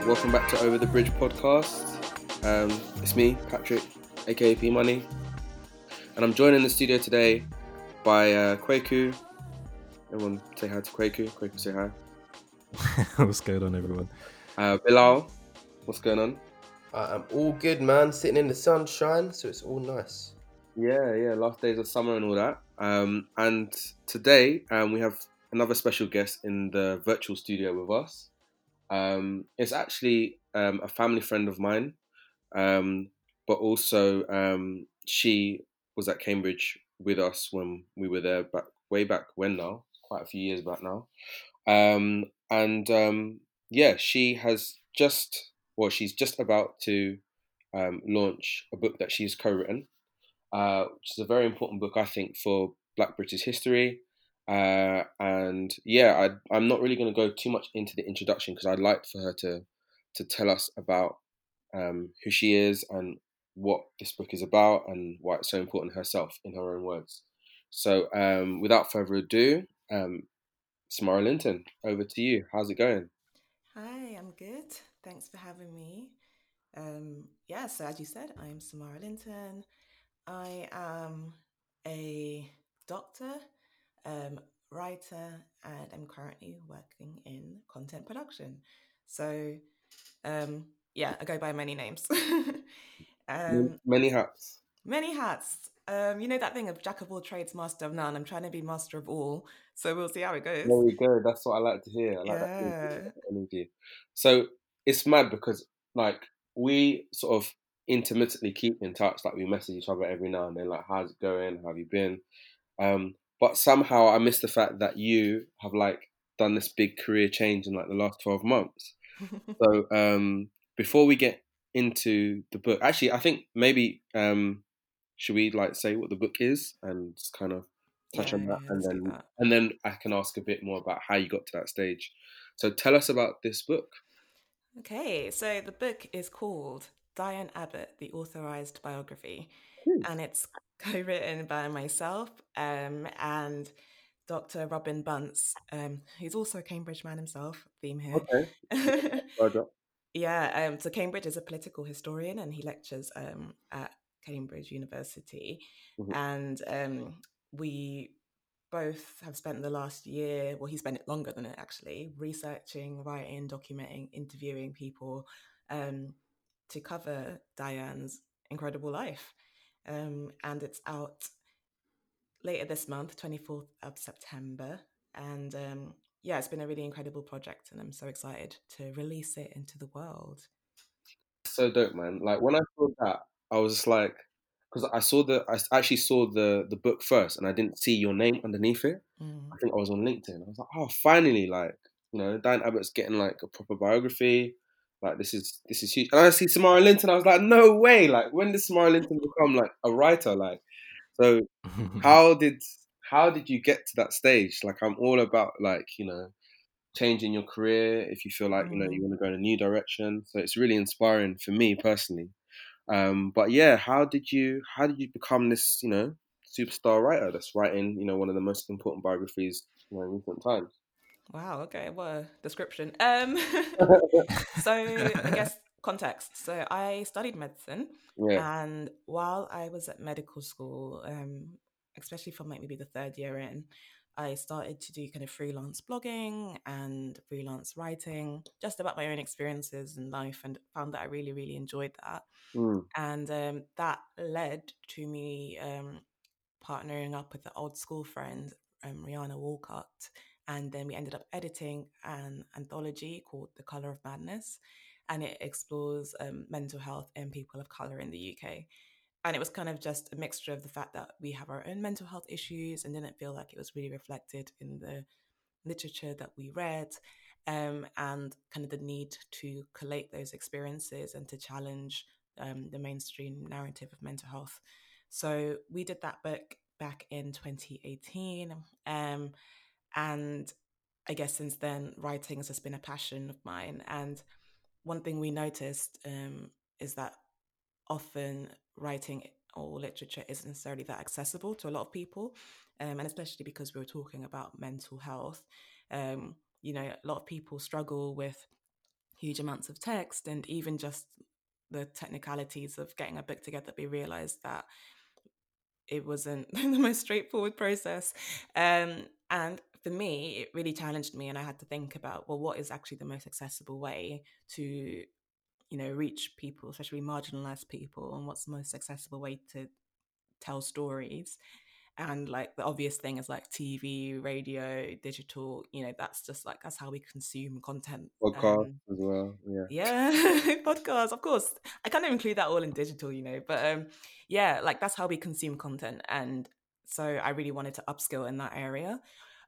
Hello, everyone. Welcome back to Over the Bridge podcast. Um, it's me, Patrick, aka P Money, and I'm joined in the studio today by uh, Kwaku. Everyone, say hi to Kwaku. Kwaku, say hi. What's going on, everyone? Uh, Bilal, what's going on? Uh, I'm all good, man. Sitting in the sunshine, so it's all nice. Yeah, yeah. Last days of summer and all that. Um, and today um, we have another special guest in the virtual studio with us. Um, it's actually um, a family friend of mine, um, but also um, she was at Cambridge with us when we were there back way back when now, quite a few years back now. Um, and um, yeah, she has just well, she's just about to launch a book that she's co-written, uh, which is a very important book, I think, for Black British history. Uh, and yeah, I, I'm not really going to go too much into the introduction because I'd like for her to to tell us about um, who she is and what this book is about and why it's so important herself in her own words. So, um, without further ado, um, Samara Linton, over to you. How's it going? Hi, I'm good. Thanks for having me. Um, yeah, so as you said, I'm Samara Linton. I am a doctor, um, writer, and I'm currently working in content production. So, um, yeah, I go by many names. um, Many hats. many hats. Um, you know that thing of jack of all trades, master of none. I'm trying to be master of all, so we'll see how it goes. There we go. That's what I like to hear. I like Yeah. that energy, energy. So it's mad because like we sort of intermittently keep in touch. Like we message each other every now and then. Like, how's it going? How have you been? Um, but somehow I miss the fact that you have like done this big career change in like the last twelve months. So um, before we get into the book, actually, I think maybe um, should we like say what the book is and just kind of touch on that, yeah, and then that. and then I can ask a bit more about how you got to that stage. So tell us about this book. Okay, so the book is called Diane Abbott, the authorized biography, Hmm. and it's co-written by myself um, and Dr. Robin Bunce, um, who's also a Cambridge man himself. Theme here. Okay. Yeah, um, so Cambridge is a political historian, and he lectures um, at Cambridge University, Mhm. and um, we both have spent the last year, well, he spent it longer than it actually, researching, writing, documenting, interviewing people um, to cover Diane's incredible life. Um, and it's out later this month, 24th of September. And um, yeah, it's been a really incredible project, and I'm so excited to release it into the world. So dope, man. Like when I saw that, I was just like, because I saw the, I actually saw the the book first, and I didn't see your name underneath it. Mm. I think I was on LinkedIn. I was like, oh, finally, like you know, Diane Abbott's getting like a proper biography. Like this is this is huge. And I see Samara Linton. I was like, no way! Like when did Samara Linton become like a writer? Like so, how did how did you get to that stage? Like I'm all about like you know changing your career if you feel like you know you want to go in a new direction. So it's really inspiring for me personally. Um, but yeah, how did you how did you become this you know superstar writer that's writing you know one of the most important biographies you know, in recent times? Wow. Okay. What a description. Um, so I guess context. So I studied medicine, Yeah. and while I was at medical school, um, especially from like maybe the third year in, I started to do kind of freelance blogging and freelance writing, just about my own experiences in life, and found that I really, really enjoyed that. Mm. And um, that led to me um, partnering up with an old school friend, um, Rianna Walcott. And then we ended up editing an anthology called The Color of Madness. And it explores um, mental health in people of color in the UK. And it was kind of just a mixture of the fact that we have our own mental health issues and didn't feel like it was really reflected in the literature that we read um, and kind of the need to collate those experiences and to challenge um, the mainstream narrative of mental health. So we did that book back in 2018. Um, and I guess since then, writing has just been a passion of mine. And one thing we noticed um, is that often writing or literature isn't necessarily that accessible to a lot of people. Um, and especially because we were talking about mental health, um, you know, a lot of people struggle with huge amounts of text and even just the technicalities of getting a book together, we realized that it wasn't the most straightforward process. Um, and for me, it really challenged me, and I had to think about well, what is actually the most accessible way to, you know, reach people, especially marginalized people, and what's the most accessible way to tell stories? And like the obvious thing is like tv radio digital you know that's just like that's how we consume content podcast um, as well yeah. yeah podcast of course. I kind of include that all in digital you know but um yeah like that's how we consume content and so i really wanted to upskill in that area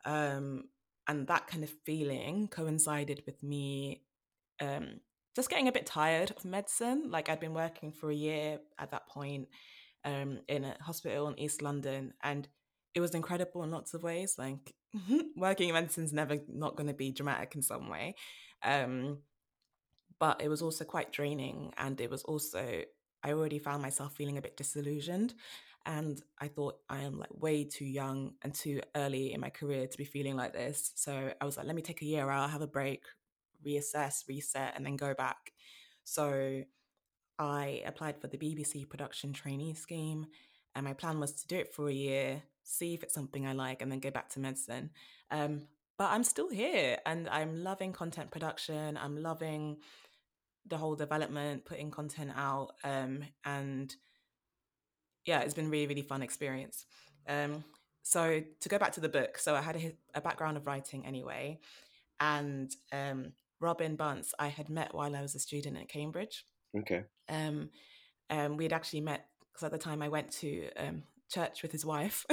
um and that kind of feeling coincided with me um just getting a bit tired of medicine like i'd been working for a year at that point um, in a hospital in East London, and it was incredible in lots of ways. Like working in medicine is never not going to be dramatic in some way, um, but it was also quite draining, and it was also I already found myself feeling a bit disillusioned. And I thought I am like way too young and too early in my career to be feeling like this. So I was like, let me take a year out, have a break, reassess, reset, and then go back. So I applied for the BBC production trainee scheme, and my plan was to do it for a year, see if it's something I like, and then go back to medicine. Um, but I'm still here, and I'm loving content production. I'm loving the whole development, putting content out, um, and yeah, it's been really, really fun experience. Um, so to go back to the book, so I had a, a background of writing anyway, and um, Robin Bunce I had met while I was a student at Cambridge. Okay. Um, um, we had actually met because at the time I went to um, church with his wife.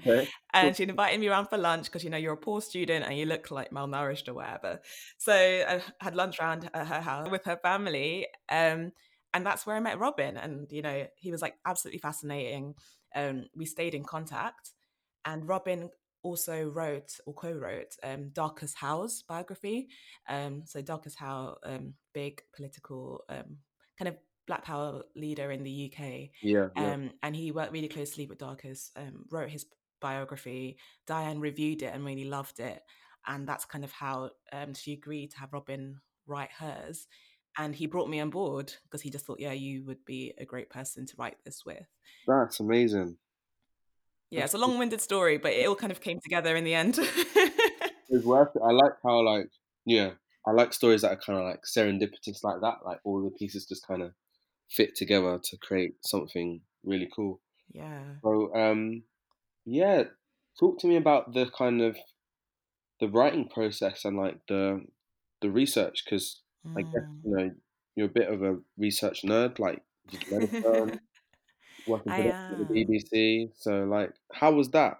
okay. and she'd invited me around for lunch because you know you're a poor student and you look like malnourished or whatever. So I had lunch around at her house with her family. Um, and that's where I met Robin. And you know, he was like absolutely fascinating. Um, we stayed in contact, and Robin also wrote or co-wrote um, Darcus Howe's biography. Um, so Darcus Howe, um, big political um, kind of Black Power leader in the UK. Yeah. yeah. Um, and he worked really closely with Darcus, um, wrote his biography. Diane reviewed it and really loved it. And that's kind of how um, she agreed to have Robin write hers. And he brought me on board because he just thought, yeah, you would be a great person to write this with. That's amazing. Yeah, it's a long winded story, but it all kind of came together in the end. it's worth it. I like how, like, yeah, I like stories that are kind of like serendipitous like that. Like all the pieces just kind of fit together to create something really cool. Yeah. So, um, yeah, talk to me about the kind of the writing process and like the the research because. I guess you know you're a bit of a research nerd. Like, did you working for the BBC? So, like, how was that?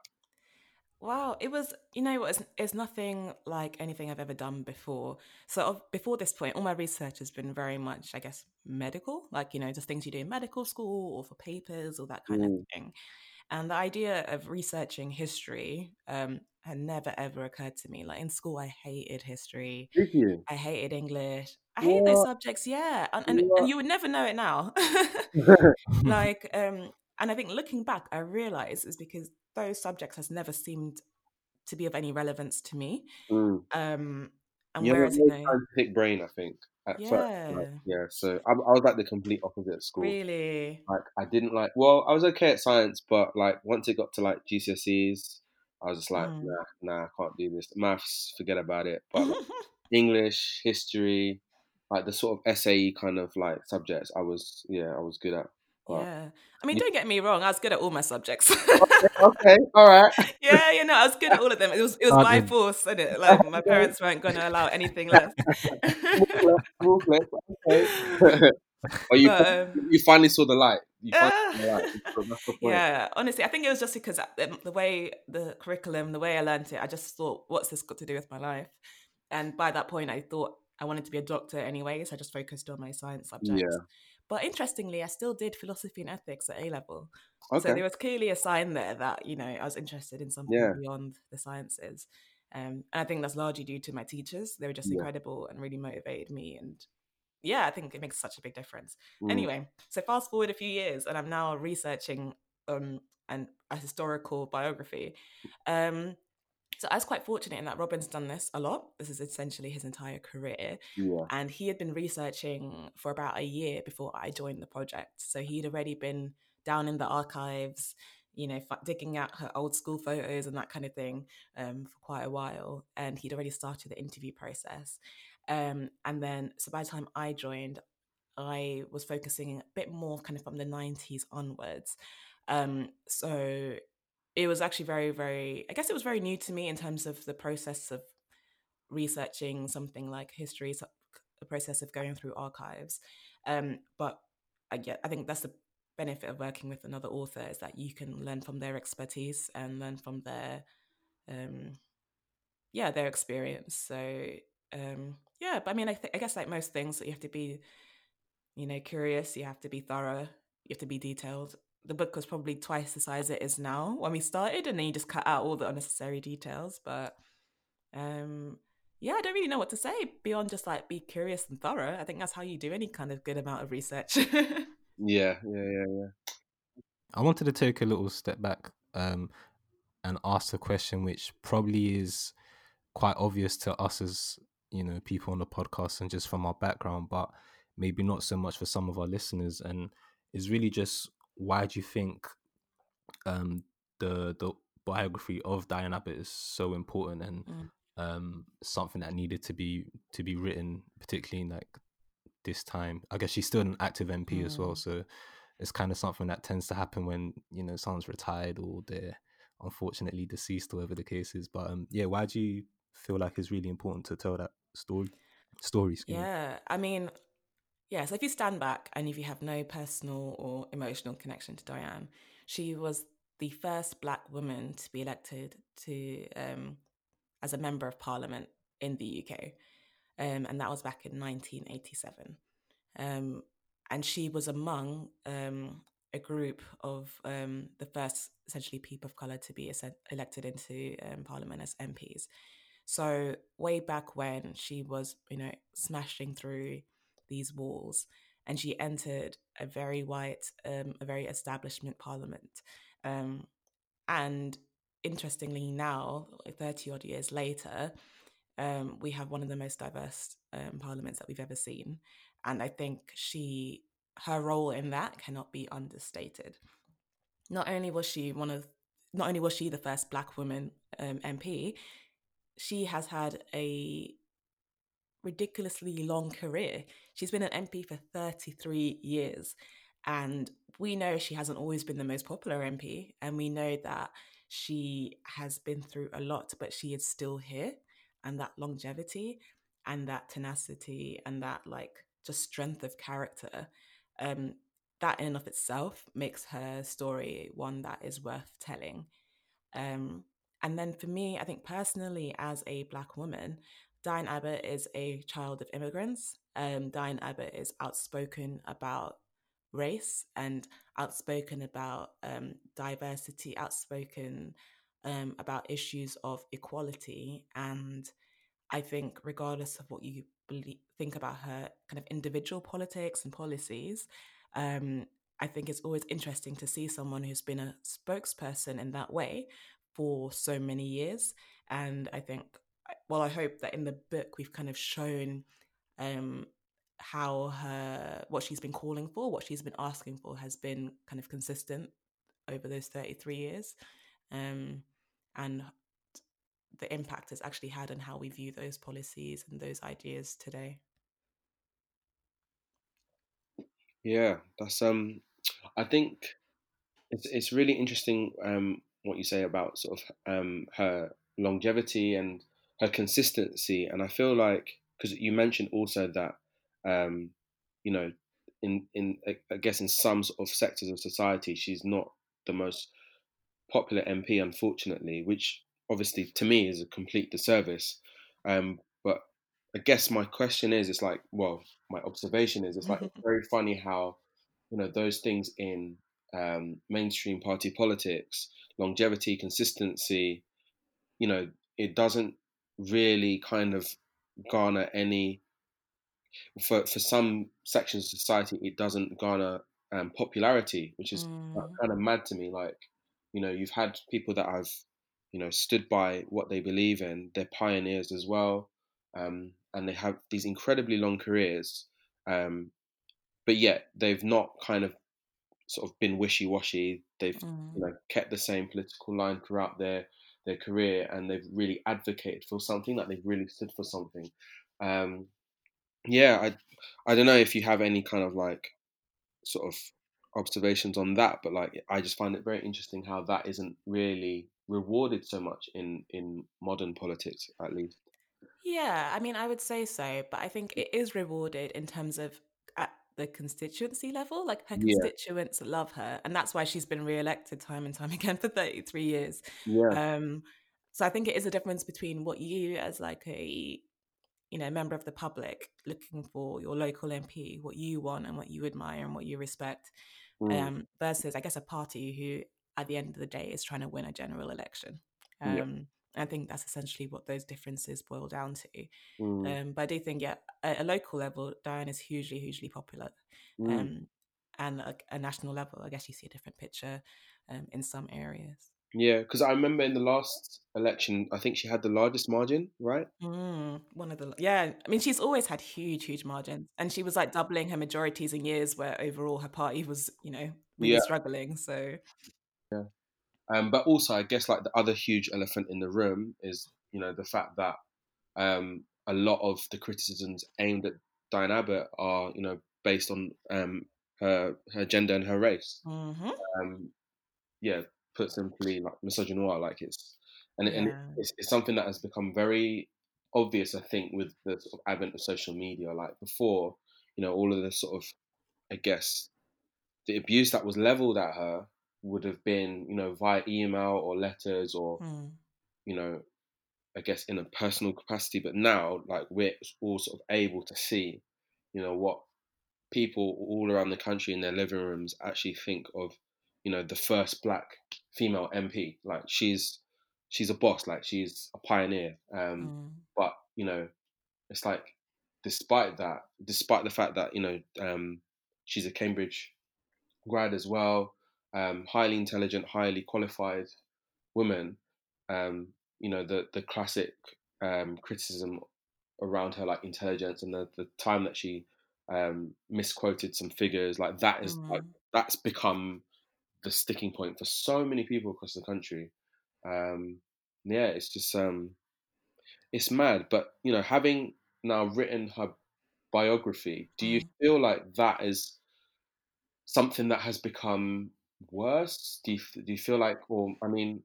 Wow, it was, you know what, it's, it's nothing like anything I've ever done before. So, before this point, all my research has been very much, I guess, medical, like, you know, just things you do in medical school or for papers or that kind mm. of thing. And the idea of researching history um, had never ever occurred to me. Like in school, I hated history. Did you? I hated English. I hate those subjects. Yeah, and, and, and, you would never know it now. like, um, and I think looking back, I realize is because those subjects has never seemed to be of any relevance to me. Mm. Um, and yeah, whereas you know, scientific brain, I think. At yeah, first, like, yeah. So I, I was like the complete opposite at school. Really, like I didn't like. Well, I was okay at science, but like once it got to like GCSEs, I was just like, mm. nah, nah, I can't do this. Maths, forget about it. But like, English, history, like the sort of SAE kind of like subjects, I was yeah, I was good at. Yeah. I mean, don't get me wrong. I was good at all my subjects. okay, okay, all right. yeah, you know, I was good at all of them. It was it was by force, and it like my parents weren't going to allow anything less. okay. Oh, you but, um, you finally saw the light. Uh, the light. yeah, honestly, I think it was just because the way the curriculum, the way I learned it, I just thought, what's this got to do with my life? And by that point, I thought I wanted to be a doctor anyway, so I just focused on my science subjects. Yeah. But interestingly, I still did philosophy and ethics at A level. Okay. So there was clearly a sign there that, you know, I was interested in something yeah. beyond the sciences. Um, and I think that's largely due to my teachers. They were just yeah. incredible and really motivated me. And yeah, I think it makes such a big difference. Mm. Anyway, so fast forward a few years, and I'm now researching um, an, a historical biography. Um, So I was quite fortunate in that Robin's done this a lot. This is essentially his entire career. Yeah. And he had been researching for about a year before I joined the project. So he'd already been down in the archives, you know, f- digging out her old school photos and that kind of thing um, for quite a while. And he'd already started the interview process. Um, and then, so by the time I joined, I was focusing a bit more kind of from the 90s onwards. Um, so it was actually very, very, I guess it was very new to me in terms of the process of researching something like history, so the process of going through archives. Um, but I get, I think that's the benefit of working with another author is that you can learn from their expertise and learn from their, um, yeah, their experience. So um, yeah, but I mean, I, th- I guess like most things, you have to be, you know, curious. You have to be thorough. You have to be detailed the book was probably twice the size it is now when we started, and then you just cut out all the unnecessary details. But um, yeah, I don't really know what to say beyond just like be curious and thorough. I think that's how you do any kind of good amount of research. yeah, yeah, yeah, yeah. I wanted to take a little step back um, and ask a question which probably is quite obvious to us as you know people on the podcast and just from our background, but maybe not so much for some of our listeners. And is really just why do you think um, the the biography of Diane Abbott is so important and mm. um, something that needed to be to be written, particularly in like this time? I guess she's still an active MP mm. as well, mm. so it's kind of something that tends to happen when you know someone's retired or they're unfortunately deceased, whatever the case is. But um, yeah, why do you feel like it's really important to tell that story? Stories. Yeah, me? I mean, yeah, so if you stand back and if you have no personal or emotional connection to Diane, she was the first black woman to be elected to um, as a member of parliament in the UK. Um, and that was back in 1987. Um, and she was among um, a group of um, the first, essentially, people of colour to be elected into um, parliament as MPs. So way back when she was, you know, smashing through these walls. And she entered a very white, um, a very establishment parliament. Um, and interestingly, now, 30 odd years later, um, we have one of the most diverse um, parliaments that we've ever seen. And I think she, her role in that cannot be understated. Not only was she one of, not only was she the first black woman um, MP, she has had a ridiculously long career. She's been an MP for 33 years. And we know she hasn't always been the most popular MP. And we know that she has been through a lot, but she is still here. And that longevity and that tenacity and that like just strength of character, um, that in and of itself makes her story one that is worth telling. Um, and then for me, I think personally, as a Black woman, Diane Abbott is a child of immigrants. Um, Diane Abbott is outspoken about race and outspoken about um, diversity, outspoken um, about issues of equality. And I think, regardless of what you believe, think about her kind of individual politics and policies, um, I think it's always interesting to see someone who's been a spokesperson in that way for so many years. And I think well, I hope that in the book we've kind of shown um, how her what she's been calling for, what she's been asking for, has been kind of consistent over those thirty three years, um, and the impact it's actually had on how we view those policies and those ideas today. Yeah, that's um, I think it's it's really interesting um what you say about sort of um her longevity and her consistency, and I feel like because you mentioned also that um, you know in in I guess in some sort of sectors of society she's not the most popular MP, unfortunately, which obviously to me is a complete disservice. Um, but I guess my question is, it's like, well, my observation is, it's like very funny how, you know, those things in um, mainstream party politics, longevity, consistency, you know, it doesn't really kind of garner any for for some sections of society it doesn't garner um, popularity which is mm. kind of mad to me like you know you've had people that have you know, stood by what they believe in. They're pioneers as well, um, and they have these incredibly long careers. Um, but yet they've not kind of sort of been wishy-washy. They've Mm. you know kept the same political line throughout their their career, and they've really advocated for something. Like they've really stood for something. Um, yeah, I I don't know if you have any kind of like sort of observations on that, but like I just find it very interesting how that isn't really rewarded so much in in modern politics, at least. Yeah, I mean, I would say so, but I think it is rewarded in terms of the constituency level. Like her Yeah, constituents love her, and that's why she's been re-elected time and time again for 33 years. yeah, Um, so I think it is a difference between what you, as like a you know member of the public, looking for your local MP, what you want and what you admire and what you respect, mm, um, versus I guess a party who, at the end of the day, is trying to win a general election. Um, I think that's essentially what those differences boil down to. mm, Um, but I do think, yeah, at a local level, Diane is hugely, hugely popular. mm. Um, and a, a national level, I guess you see a different picture um, in some areas. Yeah, because I remember in the last election, I think she had the largest margin, right? Mm, one of the, yeah, I mean, she's always had huge, huge margins. And she was like doubling her majorities in years where overall her party was, you know, really Yeah, struggling. So, yeah. Um, but also, I guess like the other huge elephant in the room is, you know, the fact that um, a lot of the criticisms aimed at Diane Abbott are, you know, based on um, her her gender and her race. mhm, Um, yeah, put simply, like misogynoir, like it's and and it's, it's something that has become very obvious, I think, with the sort of advent of social media. Like before, you know, all of the sort of, I guess, the abuse that was leveled at her would have been, you know, via email or letters or, Mm, you know, I guess in a personal capacity. But now, like, we're all sort of able to see, you know, what people all around the country in their living rooms actually think of, you know, the first black female MP. Like, she's she's a boss. Like, she's a pioneer. Um, mm, but you know, it's like, despite that, despite the fact that you know, um, she's a Cambridge grad as well, um, highly intelligent, highly qualified woman. Um, you know, the the classic um, criticism around her like intelligence and the, the time that she um, misquoted some figures, like that is like mm. that's become the sticking point for so many people across the country. Um, yeah, it's just um, it's mad. But you know, having now written her biography, do you Mm. feel like that is something that has become worse? Do you do you feel like, or I mean,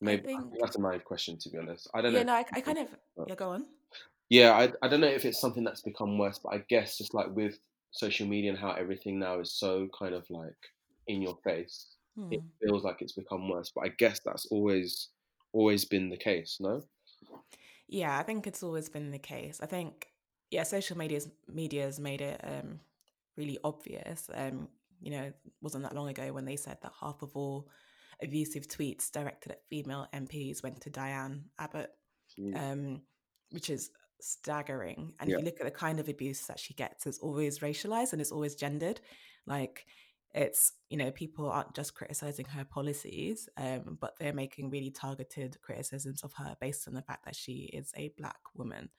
maybe I think, think that's a naive question to be honest. I don't know. yeah, no, I, I kind of, yeah, go on. yeah, I I don't know if it's something that's become worse, but I guess just like with social media and how everything now is so kind of like in your face, it Hmm. feels like it's become worse. But I guess that's always always been the case, no? Yeah, I think it's always been the case. I think, yeah, social media's media has made it um, really obvious. Um, you know, wasn't that long ago when they said that half of all abusive tweets directed at female MPs went to Diane Abbott, Mm, um, which is staggering. And if you look at the kind of abuse that she gets, it's always racialized and it's always gendered. Like it's, you know, people aren't just criticizing her policies, um, but they're making really targeted criticisms of her based on the fact that she is a black woman.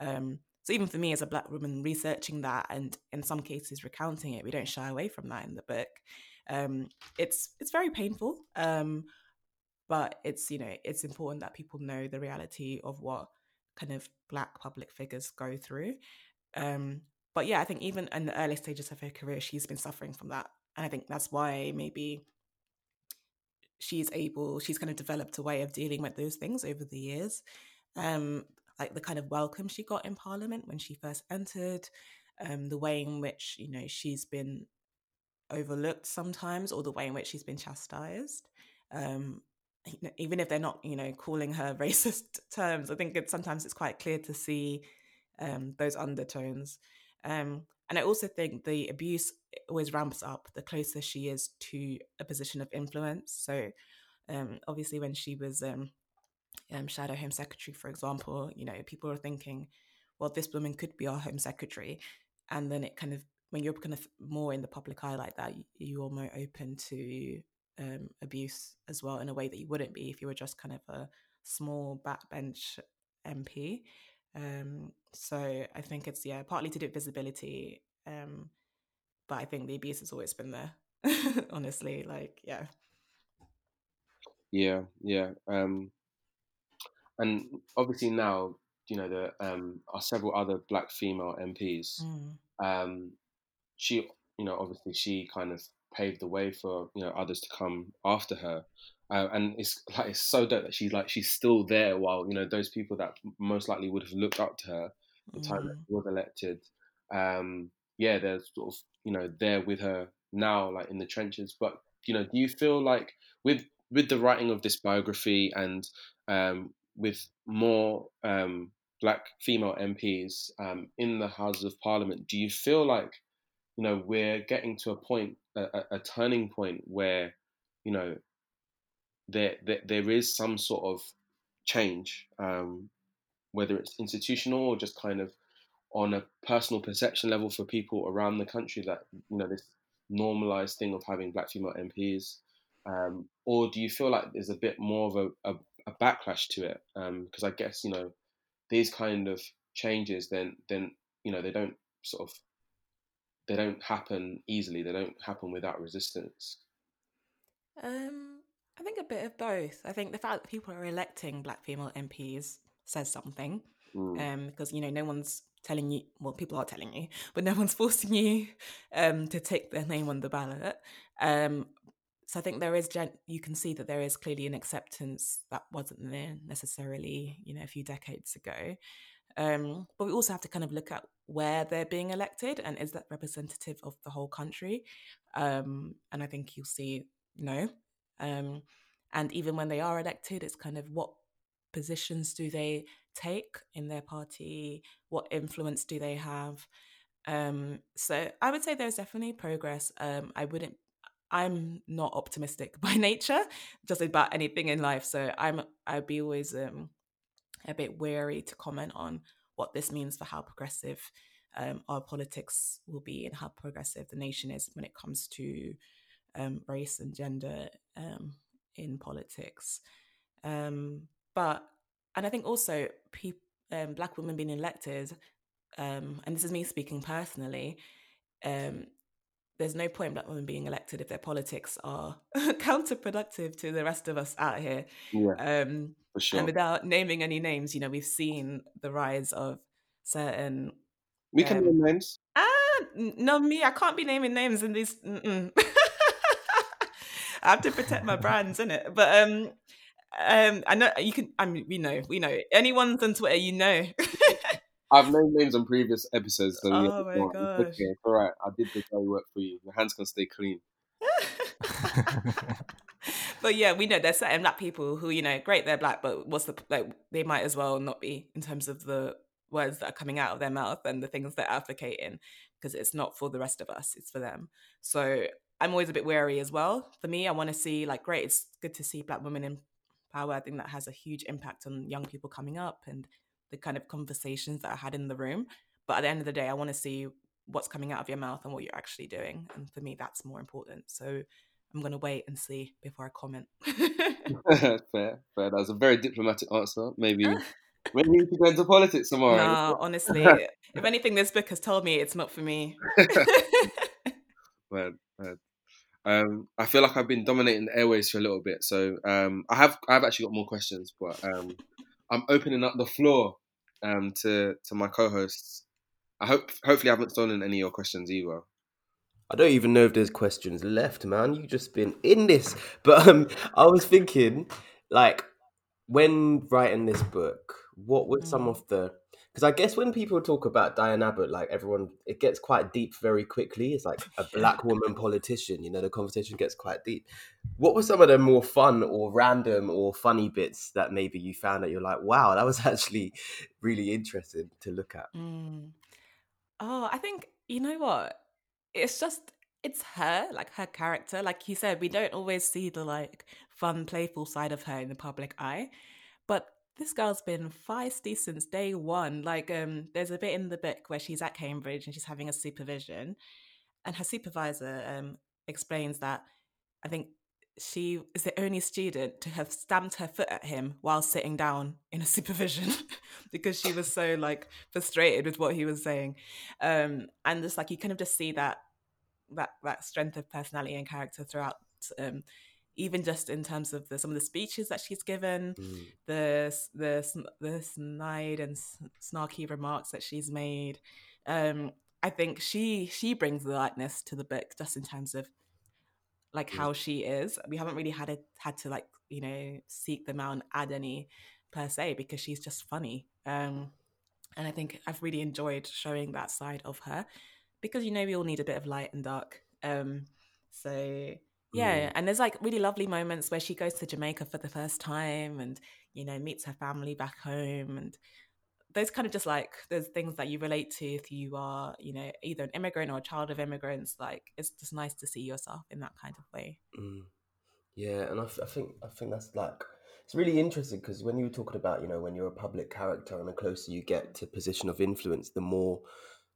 Um, so even for me as a black woman researching that and in some cases recounting it, we don't shy away from that in the book. Um, it's it's very painful. Um, but it's you know it's important that people know the reality of what kind of black public figures go through um but yeah i think even in the early stages of her career she's been suffering from that and i think that's why maybe she's able she's kind of developed a way of dealing with those things over the years um like the kind of welcome she got in parliament when she first entered um the way in which you know she's been overlooked sometimes or the way in which she's been chastised um even if they're not you know calling her racist terms i think it's sometimes it's quite clear to see um those undertones um and i also think the abuse always ramps up the closer she is to a position of influence. So um obviously when she was um um, shadow home secretary, for example, you know, people are thinking, well, this woman could be our home secretary. And then it kind of, when you're kind of more in the public eye like that, you- you're more open to um, abuse as well in a way that you wouldn't be if you were just kind of a small backbench MP. Um, so I think it's yeah partly to do with visibility, um, but I think the abuse has always been there. honestly, like yeah, yeah, yeah. Um, and obviously now you know there um, are several other black female MPs. mm. Um, she, you know, obviously she kind of paved the way for you know others to come after her. Uh, and it's like it's so dope that she's like she's still there while you know those people that most likely would have looked up to her the time that Mm. she was elected. Um, yeah, they're sort of you know there with her now, like in the trenches. But you know, do you feel like with with the writing of this biography and um, with more um, black female MPs um, in the Houses of Parliament, do you feel like you know we're getting to a point, a, a, turning point where you know there, there there is some sort of change, um, whether it's institutional or just kind of on a personal perception level for people around the country that you know this normalized thing of having black female MPs, um, or do you feel like there's a bit more of a, a, a backlash to it? Because I guess you know these kind of changes, then then you know they don't sort of they don't happen easily. They don't happen without resistance. Um, I think a bit of both. I think the fact that people are electing black female MPs says something. Mm. Um, because you know no one's telling you. Well, people are telling you, but no one's forcing you um to take their name on the ballot. Um, so I think there is gen- you can see that there is clearly an acceptance that wasn't there necessarily you know a few decades ago. Um, but we also have to kind of look at where they're being elected and is that representative of the whole country? Um, and I think you'll see no. Um, and even when they are elected, it's kind of what positions do they take in their party? What influence do they have? Um, so I would say there's definitely progress. Um, I wouldn't. I'm not optimistic by nature, just about anything in life. So I'm. I'd be always um, a bit wary to comment on what this means for how progressive um, our politics will be and how progressive the nation is when it comes to um, race and gender um, in politics. Um, but and I think also peop um, black women being elected, and this is me speaking personally. Um, there's no point in black women being elected if their politics are counterproductive to the rest of us out here. Yeah, Um, for sure. and without naming any names, you know, we've seen the rise of certain. we can um, name names. Ah, no, me, I can't be naming names in these. I have to protect my brands, innit? But um, um, I know you can. I mean, we know, we know. Anyone's on Twitter, you know. I've known names on previous episodes. So Oh my go on. It's gosh. okay. All right. I did the dirty work for you. Your hands can stay clean. but yeah, we know there's certain black people who, you know, great, they're black, but what's the like? They might as well not be in terms of the words that are coming out of their mouth and the things they're advocating, because it's not for the rest of us; it's for them. So I'm always a bit wary as well. For me, I want to see like, great, it's good to see black women in power. I think that has a huge impact on young people coming up and the kind of conversations that I had in the room. But at the end of the day, I want to see what's coming out of your mouth and what you're actually doing. And for me, that's more important. So I'm going to wait and see before I comment. fair, fair. That was a very diplomatic answer. Maybe, maybe you should go into politics tomorrow. no, honestly, if anything, this book has told me it's not for me. Man, man. Um, I feel like I've been dominating the airways for a little bit, so um, I have I've actually got more questions, but um, I'm opening up the floor um, to to my co-hosts. I hope hopefully I haven't stolen any of your questions either. I don't even know if there's questions left, man. You've just been in this. But um, I was thinking, like, when writing this book, what were some Mm. of the? Because I guess when people talk about Diane Abbott, like everyone, it gets quite deep very quickly. It's like a black woman politician. You know, the conversation gets quite deep. What were some of the more fun or random or funny bits that maybe you found that you're like, wow, that was actually really interesting to look at? Mm. Oh, I think you know what? It's just it's her, like her character. Like you said, we don't always see the like fun, playful side of her in the public eye. But this girl's been feisty since day one. Like, um, there's a bit in the book where she's at Cambridge and she's having a supervision, and her supervisor um explains that I think she is the only student to have stamped her foot at him while sitting down in a supervision because she was so like frustrated with what he was saying um and just like you kind of just see that that that strength of personality and character throughout um even just in terms of the, some of the speeches that she's given Mm. the the the snide and snarky remarks that she's made um i think she she brings the lightness to the book just in terms of like Mm. how she is. We haven't really had it had to like you know seek them out and add any per se because she's just funny. Um, and I think I've really enjoyed showing that side of her because you know we all need a bit of light and dark. Um, so yeah, Mm. and there's like really lovely moments where she goes to Jamaica for the first time and you know meets her family back home and those kind of just like there's things that you relate to if you are you know either an immigrant or a child of immigrants like it's just nice to see yourself in that kind of way Mm. Yeah, and I, f- I think I think that's like it's really interesting because when you were talking about you know when you're a public character and the closer you get to position of influence, the more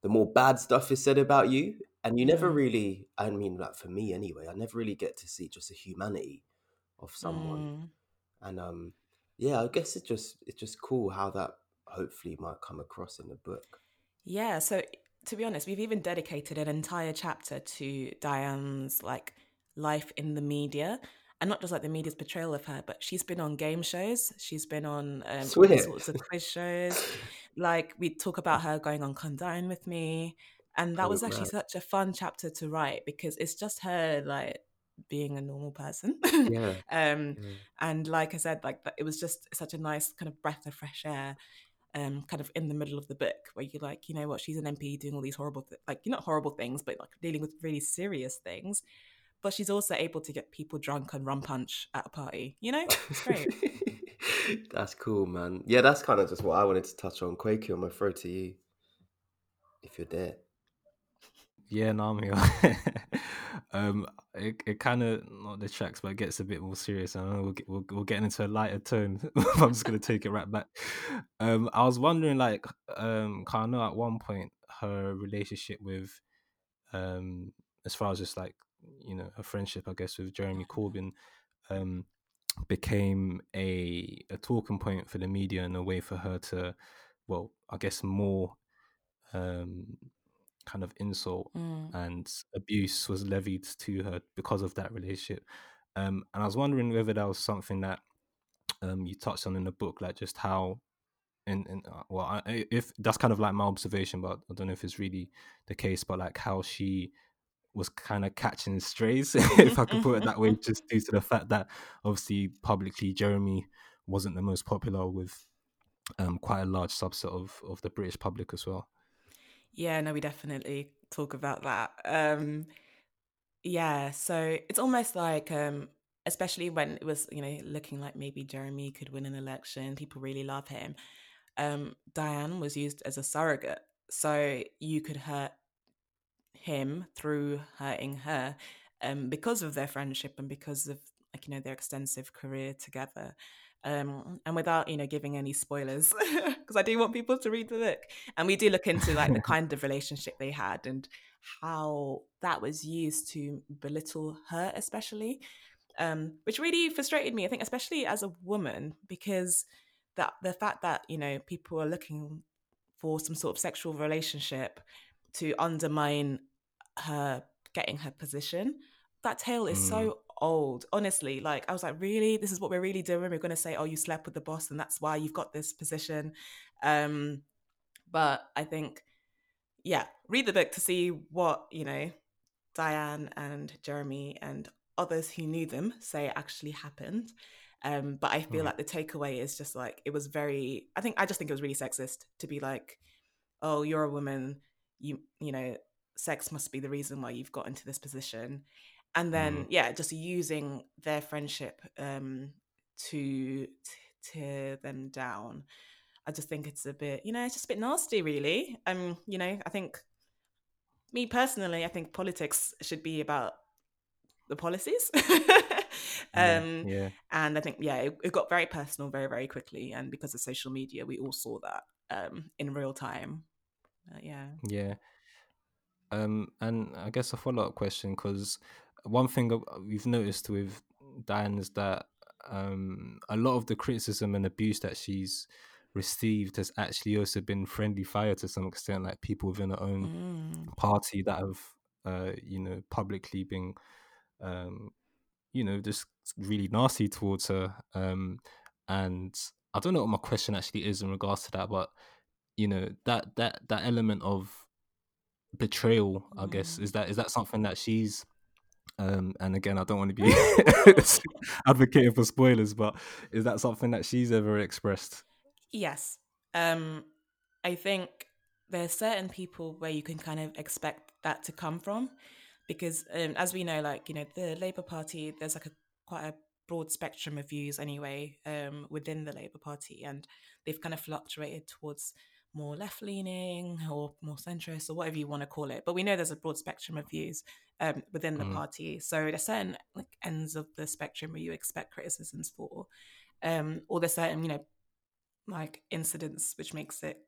the more bad stuff is said about you, and you never Mm. really. I mean, like for me anyway, I never really get to see just the humanity of someone, Mm. and um, yeah, I guess it's just it's just cool how that hopefully might come across in the book. yeah so to be honest we've even dedicated an entire chapter to diane's like life in the media and not just like the media's portrayal of her but she's been on game shows she's been on um, all sorts of quiz shows like we talk about her going on Come Dine with me and that Oh, was actually mad. such a fun chapter to write because it's just her like being a normal person Yeah. um yeah. and like i said like it was just such a nice kind of breath of fresh air um kind of in the middle of the book where you're like you know what she's an mp doing all these horrible th- like you're not horrible things but like dealing with really serious things but she's also able to get people drunk and rum punch at a party you know it's great that's cool, man. Yeah, that's kind of just what I wanted to touch on. Kwaku, I'm gonna throw to you if you're there. Yeah, no, I'm here. um, it, it kind of not the tracks, but it gets a bit more serious. I know we'll we'll, we'll get into a lighter tone. I'm just gonna take it right back. Um, I was wondering, like, um, I know at one point her relationship with, um, as far as just like you know her friendship, I guess, with Jeremy Corbyn, um, became a a talking point for the media and a way for her to, well, I guess more, um, kind of insult Mm. and abuse was levied to her because of that relationship. Um, and I was wondering whether that was something that um, you touched on in the book, like just how, in, in uh, well, I, if that's kind of like my observation, but I don't know if it's really the case, but like how she was kind of catching strays, if I could put it that way, just due to the fact that obviously publicly Jeremy wasn't the most popular with um, quite a large subset of, of the British public as well. Yeah, no, we definitely talk about that. Um, yeah, so it's almost like, um, especially when it was, you know, looking like maybe Jeremy could win an election, people really love him. Um, Diane was used as a surrogate, so you could hurt him through hurting her, um, because of their friendship and because of like you know their extensive career together. Um, and without you know giving any spoilers, because I do want people to read the book and we do look into like the kind of relationship they had and how that was used to belittle her especially um, which really frustrated me i think especially as a woman because that the fact that you know people are looking for some sort of sexual relationship to undermine her getting her position that tale is Mm. so old honestly like i was like really this is what we're really doing we're going to say oh you slept with the boss and that's why you've got this position um but i think yeah read the book to see what you know diane and jeremy and others who knew them say actually happened um but i feel Right. like the takeaway is just like it was very i think i just think it was really sexist to be like oh you're a woman you you know sex must be the reason why you've got into this position and then Mm. yeah just using their friendship um to t- tear them down i just think it's a bit you know it's just a bit nasty really um you know i think me personally i think politics should be about the policies Yeah, um yeah. and i think yeah it, it got very personal very very quickly and because of social media we all saw that um in real time Uh, yeah Yeah. Um, and I guess a follow up question because one thing we've noticed with Diane, is that um, a lot of the criticism and abuse that she's received has actually also been friendly fire to some extent, like people within her own Mm. party that have, uh, you know, publicly been, um, you know, just really nasty towards her. Um, and I don't know what my question actually is in regards to that, but you know, that that that element of betrayal, I guess, Mm. is that is that something that she's um, and again, I don't want to be advocating for spoilers, but is that something that she's ever expressed? Yes. Um, I think there's certain people where you can kind of expect that to come from, because um, as we know, like you know, the Labour Party, there's like a quite a broad spectrum of views anyway um, within the Labour Party, and they've kind of fluctuated towards more left leaning or more centrist or whatever you want to call it. But we know there's a broad spectrum of views um, within the Mm. party. So there's certain like ends of the spectrum where you expect criticisms for, um, or there's certain you know like incidents which makes it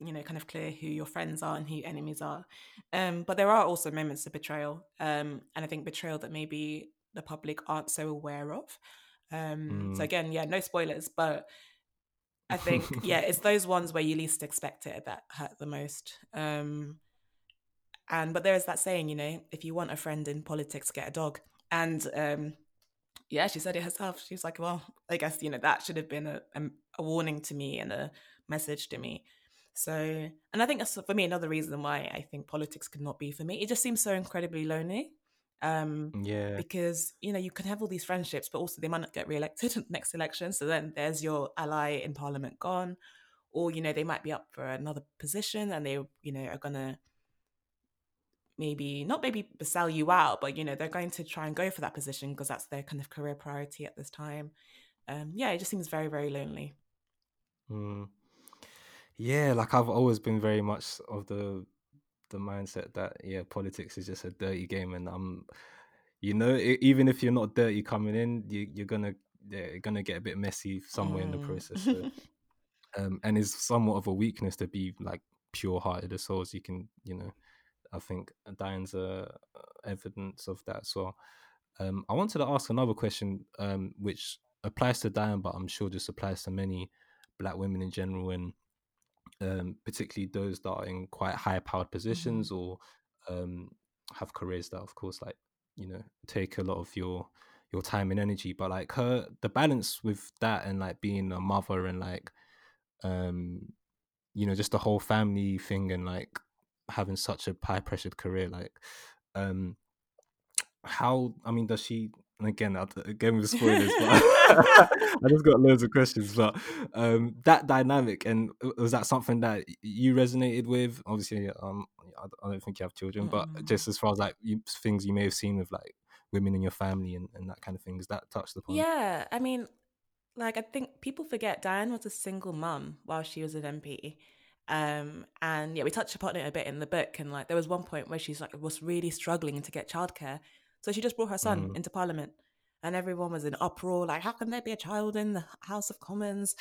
you know kind of clear who your friends are and who your enemies are um but there are also moments of betrayal um and i think betrayal that maybe the public aren't so aware of um so Mm. again yeah no spoilers but i think yeah it's those ones where you least expect it that hurt the most um and but there is that saying you know if you want a friend in politics get a dog and um yeah, she said it herself. She's like, well, I guess you know that should have been a, a, a warning to me and a message to me. So, and I think that's for me another reason why I think politics could not be for me. It just seems so incredibly lonely. Um, Yeah. because you know you can have all these friendships, but also they might not get re-elected next election. So then there's your ally in parliament gone, or you know they might be up for another position and they you know are gonna maybe not maybe sell you out, but you know they're going to try and go for that position because that's their kind of career priority at this time. Um, yeah, it just seems very very lonely. Mm. Yeah, like I've always been very much of the the mindset that yeah, politics is just a dirty game, and I'm, you know, e- even if you're not dirty coming in, you, you're gonna yeah, you're gonna get a bit messy somewhere in the Mm. process. So, um, and it's somewhat of a weakness to be like pure-hearted as well as you can, you know. I think Diane's uh, evidence of that as well. Um, I wanted to ask another question, um, which applies to Diane, but I'm sure just applies to many black women in general, and um, particularly those that are in quite high-powered positions or um, have careers that, of course, like you know, take a lot of your your time and energy. But like her, the balance with that and like being a mother and like, um, you know, just the whole family thing and like having such a high pressured career, like, um, how? I mean, does she? And again, again with spoilers, but I just got loads of questions. But um, that dynamic and uh, was that something that you resonated with? Obviously, um, I don't think you have children, but Mm. just as far as like you, things you may have seen with like women in your family and, and that kind of thing, is that touched the point. Yeah, I mean, like I think people forget Diane was a single mum while she was an MP. Um, and yeah, we touched upon it a bit in the book, and like there was one point where she's like was really struggling to get childcare, so she just brought her son Mm. into Parliament, and everyone was in uproar, like how can there be a child in the House of Commons?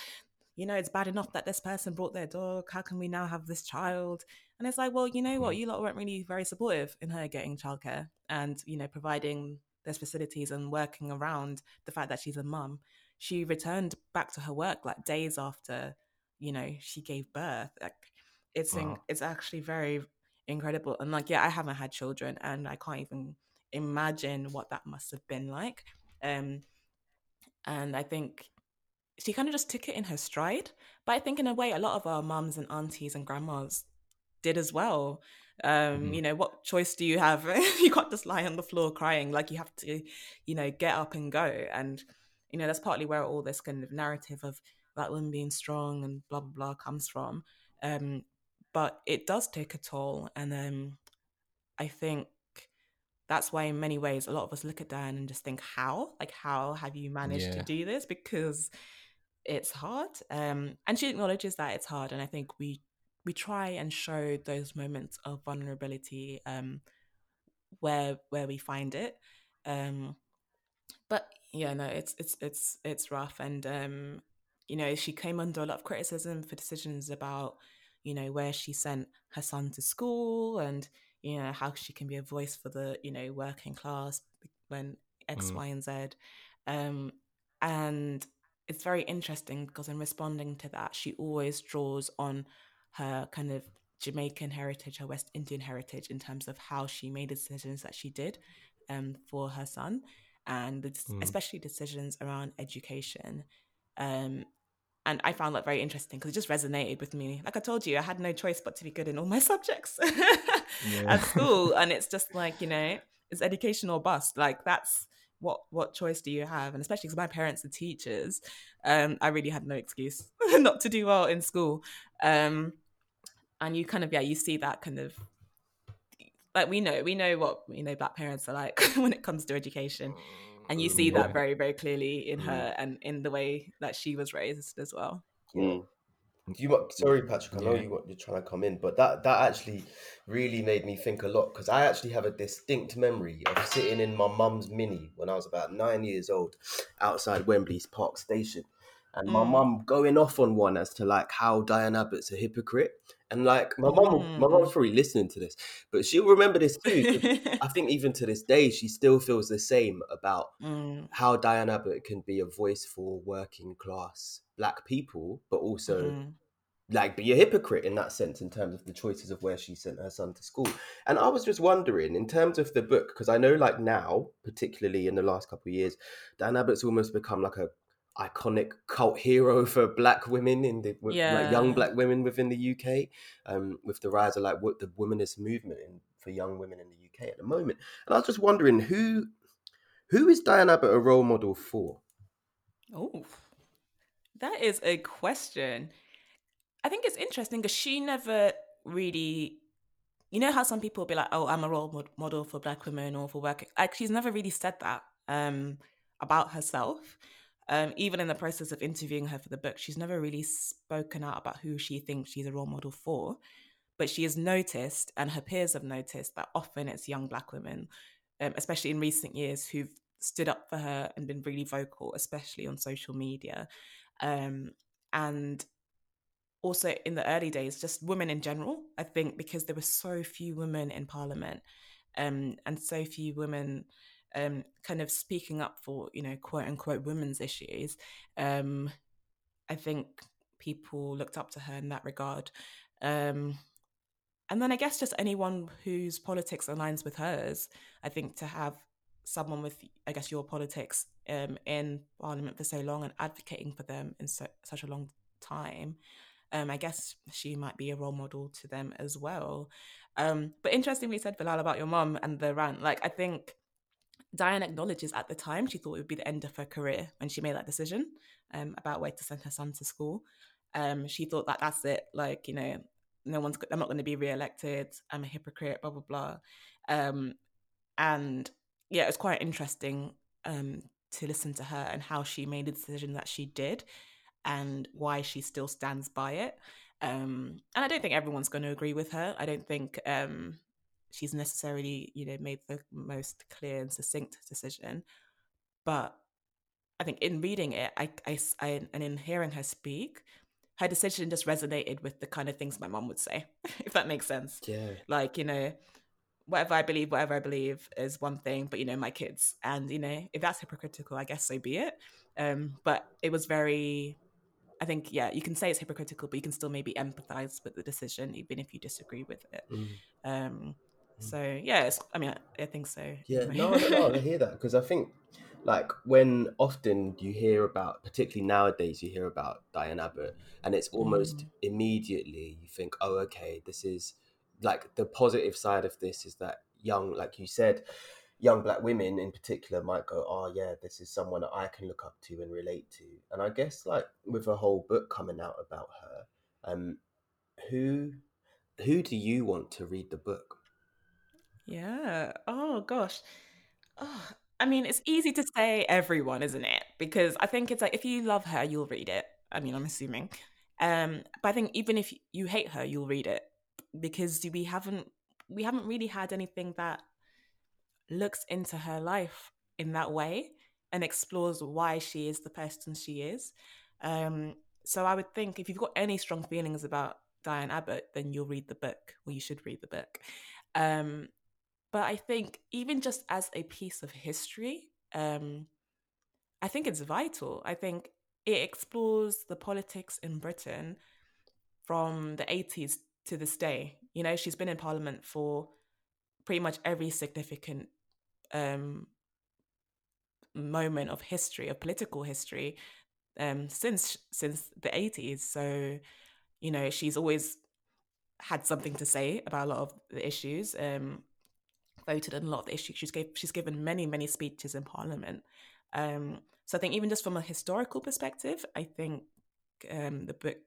You know, it's bad enough that this person brought their dog. How can we now have this child? And it's like, well, you know what? Mhm. You lot weren't really very supportive in her getting childcare and you know providing those facilities and working around the fact that she's a mum she returned back to her work like days after you know she gave birth like it's in, it's actually very incredible and like yeah i haven't had children and i can't even imagine what that must have been like. Um and i think she kind of just took it in her stride. But i think in a way a lot of our mums and aunties and grandmas did as well. Um Mhm. you know what choice do you have? You can't just lie on the floor crying. Like you have to you know get up and go. And you know that's partly where all this kind of narrative of black women being strong and blah blah blah comes from. Um but it does take a toll. And um i think that's why in many ways a lot of us look at diane and just think how like how have you managed Yeah. to do this because it's hard um and she acknowledges that it's hard and i think we we try and show those moments of vulnerability um where where we find it um but yeah no it's it's it's it's rough and um you know she came under a lot of criticism for decisions about you know where she sent her son to school and you know how she can be a voice for the you know working class when X, Mm. Y, and Z. Um, and it's very interesting because in responding to that, she always draws on her kind of Jamaican heritage, her West Indian heritage, in terms of how she made the decisions that she did um, for her son, and the, Mm. especially decisions around education. Um, and I found that very interesting because it just resonated with me. Like I told you, I had no choice but to be good in all my subjects at school, and it's just like you know, it's education or bust. Like that's what what choice do you have? And especially because my parents are teachers, um, I really had no excuse not to do well in school. Um, and you kind of yeah, you see that kind of like we know we know what you know black parents are like when it comes to education and you see that very very clearly in Mm. her and in the way that she was raised as well Mm. You sorry, Patrick. I know Yeah. you you're trying to come in, but that that actually really made me think a lot because I actually have a distinct memory of sitting in my mum's mini when I was about nine years old, outside Wembley's Park Station, and my Mm. mum going off on one as to like how Diane Abbott's a hypocrite, and like my mum, will- my mum's Mm. probably listening to this, but she'll remember this too. I think even to this day, she still feels the same about Mm, how Diane Abbott can be a voice for working class black people, but also mhm. like be a hypocrite in that sense in terms of the choices of where she sent her son to school. And I was just wondering, in terms of the book, because I know like now, particularly in the last couple of years, Diane Abbott's almost become like a iconic cult hero for black women in the with, like young black women within the UK, um, with the rise of like what the womanist movement in, for young women in the UK at the moment. And I was just wondering who who is Diane Abbott a role model for? Oh, that is a question. I think it's interesting because she never really, you know, how some people be like, "Oh, I'm a role mod- model for Black women or for working." Like she's never really said that um, about herself. Um, even in the process of interviewing her for the book, she's never really spoken out about who she thinks she's a role model for. But she has noticed, and her peers have noticed, that often it's young Black women, um, especially in recent years, who've stood up for her and been really vocal, especially on social media. Um, and also in the early days, just women in general, I think, because there were so few women in parliament um, and so few women um, kind of speaking up for, you know, quote unquote women's issues, um, I think people looked up to her in that regard. Um, and then I guess just anyone whose politics aligns with hers, I think to have someone with, I guess, your politics um, in Parliament for so long and advocating for them in so, such a long time, um, I guess she might be a role model to them as well. Um, but interestingly, said Bilal about your mum and the rant. Like, I think Diane acknowledges at the time she thought it would be the end of her career when she made that decision um, about where to send her son to school. Um, she thought that that's it. Like, you know, no one's. I'm not going to be re-elected. I'm a hypocrite. Blah blah blah. Um, and yeah, it was quite interesting um, to listen to her and how she made the decision that she did, and why she still stands by it. Um, and I don't think everyone's going to agree with her. I don't think um, she's necessarily, you know, made the most clear and succinct decision. But I think in reading it, I, I, I and in hearing her speak, her decision just resonated with the kind of things my mom would say, if that makes sense. Yeah. Like, you know, whatever I believe, whatever I believe is one thing, but you know, my kids. And, you know, if that's hypocritical, I guess so be it. Um, but it was very I think, yeah, you can say it's hypocritical, but you can still maybe empathize with the decision, even if you disagree with it. Mm. Um, so yeah, it's, I mean, I, I think so. Yeah, no, no, no, I hear that because I think, like, when often you hear about, particularly nowadays, you hear about Diane Abbott, and it's almost Mm. immediately you think, oh, okay, this is like the positive side of this is that young, like you said, young black women in particular might go, oh, yeah, this is someone that I can look up to and relate to. And I guess, like, with a whole book coming out about her, um, who who do you want to read the book? Yeah. Oh gosh. Oh, I mean, it's easy to say everyone, isn't it? Because I think it's like if you love her, you'll read it. I mean, I'm assuming. Um, but I think even if you hate her, you'll read it because we haven't we haven't really had anything that looks into her life in that way and explores why she is the person she is. Um, so I would think if you've got any strong feelings about Diane Abbott, then you'll read the book, or you should read the book. Um, but I think even just as a piece of history, um, I think it's vital. I think it explores the politics in Britain from the 80s to this day. You know, she's been in Parliament for pretty much every significant um, moment of history, of political history, um, since since the 80s. So, you know, she's always had something to say about a lot of the issues. Um, voted on a lot of the issues. She's gave she's given many many speeches in Parliament. Um, so I think even just from a historical perspective, I think um, the book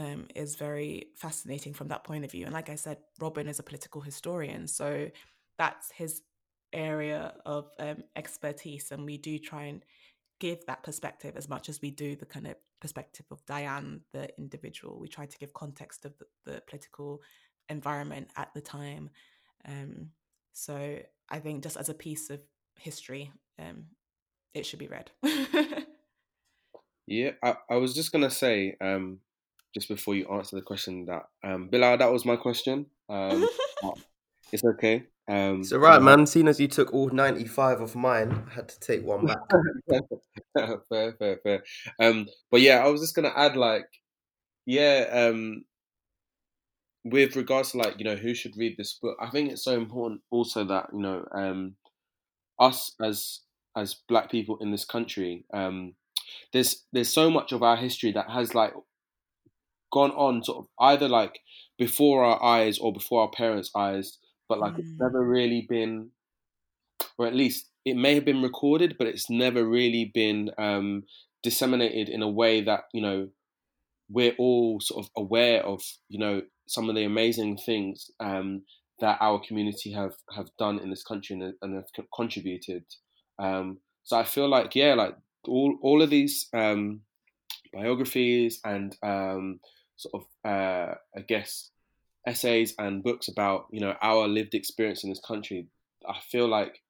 um, is very fascinating from that point of view. And like I said, Robin is a political historian, so that's his area of um, expertise, and we do try and give that perspective as much as we do the kind of perspective of Diane, the individual. We try to give context of the, the political environment at the time. Um, so I think just as a piece of history, um, it should be read. yeah, I, I was just gonna say, um, just before you answer the question that um, Bilal, that was my question. Um, it's okay. Um, it's all right, man. Seeing as you took all ninety-five of mine, I had to take one back. fair, fair, fair. Um, but yeah, I was just gonna add, like, yeah, um, with regards to like you know who should read this book, I think it's so important also that you know um, us as as black people in this country, um, there's there's so much of our history that has like gone on sort of either like before our eyes or before our parents' eyes, but like mm. it's never really been, or at least it may have been recorded, but it's never really been um, disseminated in a way that you know we're all sort of aware of you know some of the amazing things um, that our community have have done in this country and, and have contributed. Um, so I feel like yeah, like all all of these um, biographies and um, sort of uh, I guess essays and books about you know our lived experience in this country. I feel like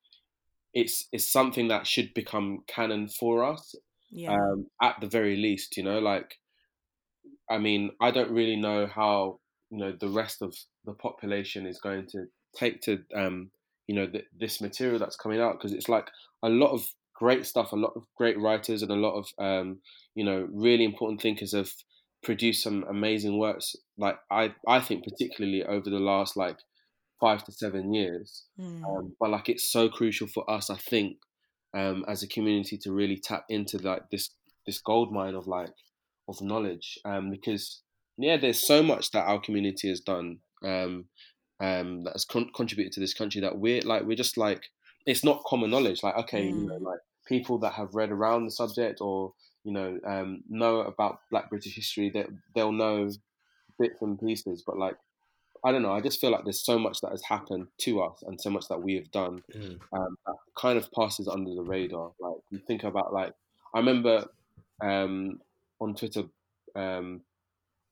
it's it's something that should become canon for us yeah. um, at the very least. You know, like I mean, I don't really know how you know the rest of the population is going to take to um, you know th- this material that's coming out because it's like a lot of great stuff, a lot of great writers, and a lot of um, you know really important thinkers have produced some amazing works. Like I, I think particularly over the last like five to seven years. Mm. Um, but like it's so crucial for us, I think, um, as a community to really tap into like this this gold mine of like of knowledge um, because yeah, there's so much that our community has done um, um, that has con- contributed to this country that we're like we're just like it's not common knowledge. Like okay, mm. you know, mm. like people that have read around the subject or you know um, know about Black British history, that they'll know bits and pieces, but like I don't know. I just feel like there's so much that has happened to us and so much that we have done mm. um, that kind of passes under the radar. Like you think about like I remember um, on Twitter um,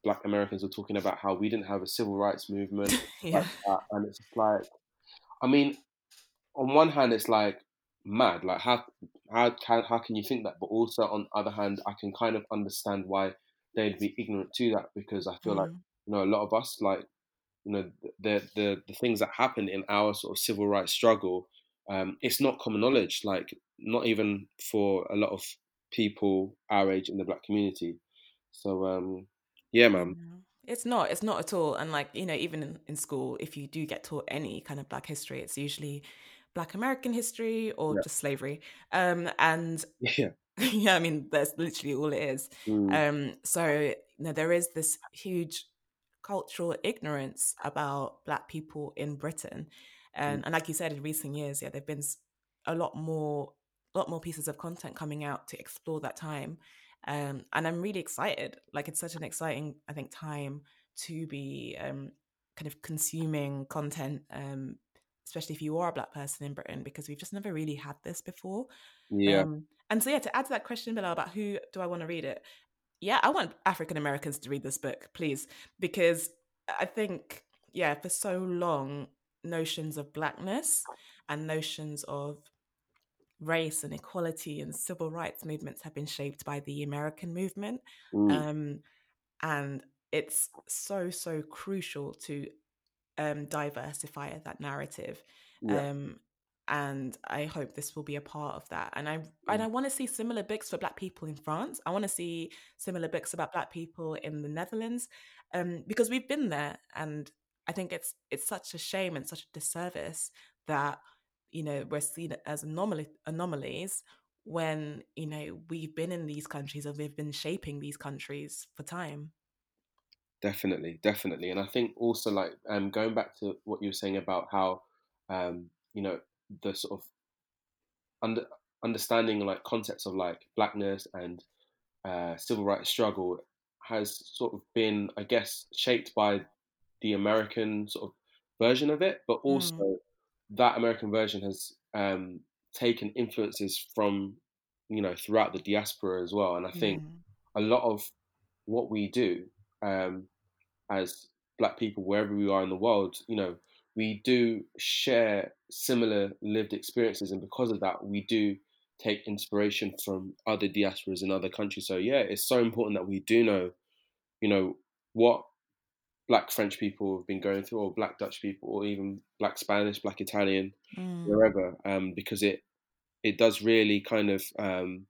black Americans were talking about how we didn't have a civil rights movement yeah. like and it's like I mean on one hand it's like mad like how how how, how can you think that but also on the other hand I can kind of understand why they'd be ignorant to that because I feel mm. like you know a lot of us like you know the the the things that happened in our sort of civil rights struggle um, it's not common knowledge like not even for a lot of people our age in the black community so um yeah, man. It's not. It's not at all. And like you know, even in, in school, if you do get taught any kind of Black history, it's usually Black American history or yeah. just slavery. Um, and yeah, yeah, I mean that's literally all it is. Mm. Um, so you know, there is this huge cultural ignorance about Black people in Britain, and mm. and like you said, in recent years, yeah, there've been a lot more, a lot more pieces of content coming out to explore that time. Um, and I'm really excited. Like it's such an exciting, I think, time to be um, kind of consuming content, um, especially if you are a black person in Britain, because we've just never really had this before. Yeah. Um, and so yeah, to add to that question, Bilal, about who do I want to read it? Yeah, I want African Americans to read this book, please, because I think yeah, for so long, notions of blackness and notions of race and equality and civil rights movements have been shaped by the American movement. Mm. Um, and it's so, so crucial to um, diversify that narrative. Yeah. Um, and I hope this will be a part of that. And I and Mm. I want to see similar books for Black people in France. I want to see similar books about Black people in the Netherlands, um, because we've been there, and I think it's it's such a shame and such a disservice that you know we're seen as anomaly anomalies when you know we've been in these countries and we've been shaping these countries for time. Definitely, definitely, and I think also like um, going back to what you were saying about how um, you know the sort of under understanding like concepts of like blackness and uh, civil rights struggle has sort of been, I guess, shaped by the American sort of version of it, but also Mm, that American version has um, taken influences from you know throughout the diaspora as well, and I think mm, a lot of what we do um, as black people wherever we are in the world you know we do share similar lived experiences and because of that we do take inspiration from other diasporas in other countries. So yeah it's so important that we do know you know what black french people have been going through or black dutch people or even black spanish black italian mm, wherever um, because it it does really kind of um,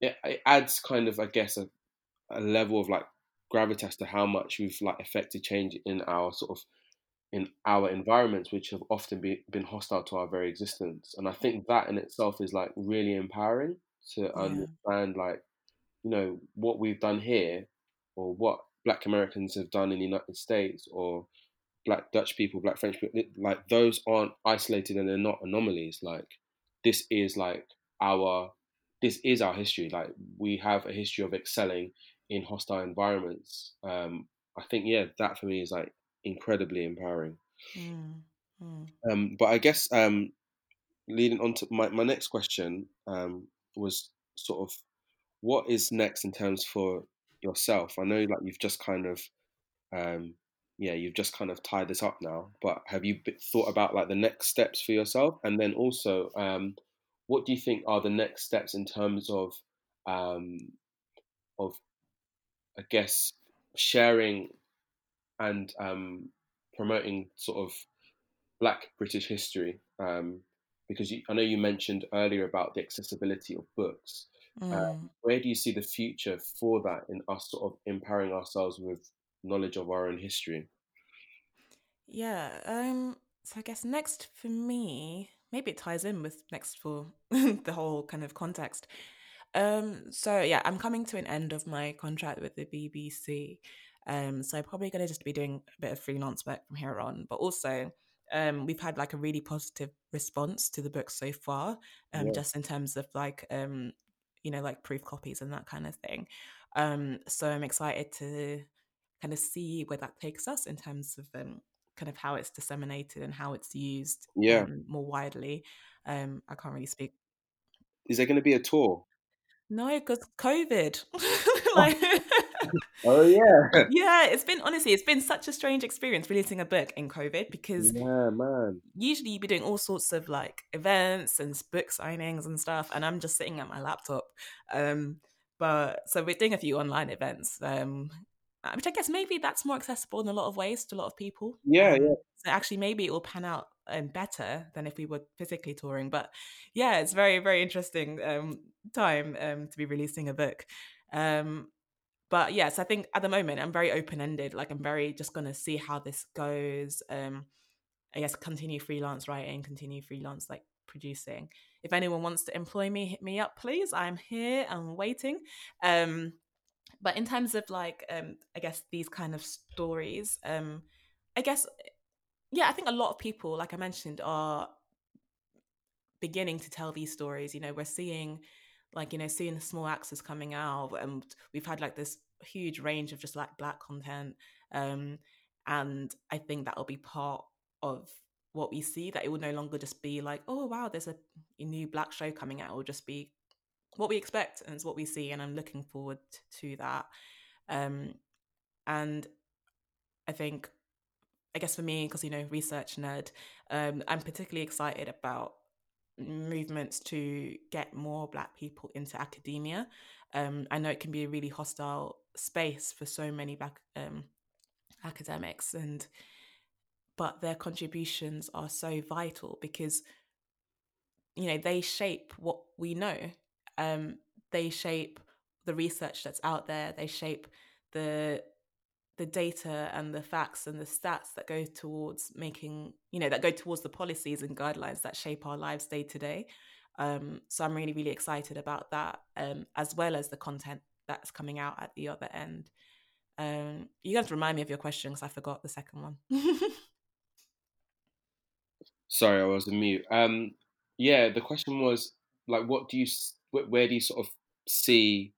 it, it adds kind of i guess a, a level of like gravitas to how much we've like affected change in our sort of in our environments which have often be, been hostile to our very existence and i think that in itself is like really empowering to yeah. understand like you know what we've done here or what black americans have done in the united states or black dutch people black french people like those aren't isolated and they're not anomalies. Like this is like our this is our history. Like we have a history of excelling in hostile environments. Um i think yeah that for me is like incredibly empowering. Mm, mm. um but i guess um leading on to my, my next question um was sort of what is next in terms for yourself. I know like you've just kind of um yeah you've just kind of tied this up now but have you thought about like the next steps for yourself? And then also um what do you think are the next steps in terms of um of i guess sharing and um promoting sort of black british history? Um because you, i know you mentioned earlier about the accessibility of books uh, Mm. where do you see the future for that in us sort of empowering ourselves with knowledge of our own history Yeah. Um. So I guess next for me, maybe it ties in with next for the whole kind of context. Um. So yeah, I'm coming to an end of my contract with the BBC. Um. So I'm probably gonna just be doing a bit of freelance work from here on. But also, um, we've had like a really positive response to the book so far. Um, Yeah. just in terms of like um, you know, like proof copies and that kind of thing. Um. So I'm excited to kind of see where that takes us in terms of um, kind of how it's disseminated and how it's used Yeah. um, more widely. Um, I can't really speak. Is there going to be a tour? No, because COVID. like, Oh yeah. yeah, it's been honestly, it's been such a strange experience releasing a book in COVID because Yeah, man. usually you'd be doing all sorts of like events and book signings and stuff, and I'm just sitting at my laptop. Um, but so we're doing a few online events, um, uh, which I guess maybe that's more accessible in a lot of ways to a lot of people. Yeah, um, yeah. So actually, maybe it will pan out um, better than if we were physically touring. But yeah, it's very very interesting um, time um, to be releasing a book. Um, but yes, I think at the moment I'm very open ended. Like I'm very just gonna see how this goes. Um, I guess continue freelance writing, continue freelance like producing. If anyone wants to employ me, hit me up, please. I'm here. I'm waiting. Um, but in terms of like, um, I guess these kind of stories, um, I guess, yeah, I think a lot of people, like I mentioned, are beginning to tell these stories. You know, we're seeing like you know seeing the small axes coming out and we've had like this huge range of just like black content um and i think that'll be part of what we see that it will no longer just be like oh wow there's a, a new black show coming out it will just be what we expect and it's what we see and i'm looking forward to that. Um and i think i guess for me because you know research nerd um i'm particularly excited about movements to get more black people into academia. Um, i know it can be a really hostile space for so many black um, academics and but their contributions are so vital because you know they shape what we know. Um, they shape the research that's out there. They shape the the data and the facts and the stats that go towards making you know that go towards the policies and guidelines that shape our lives day to day. Um, so i'm really really excited about that um, as well as the content that's coming out at the other end. Um, you to remind me of your question because i forgot the second one. Sorry i was on mute. Um, yeah the question was like what do you where do you sort of see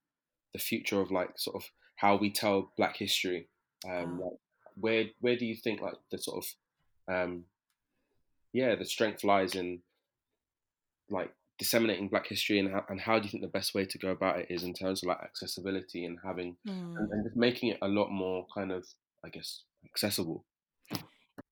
the future of like sort of how we tell black history um, like where where do you think like the sort of um, yeah the strength lies in like disseminating Black history and how, and how do you think the best way to go about it is in terms of like accessibility and having mm. and, and just making it a lot more kind of I guess accessible.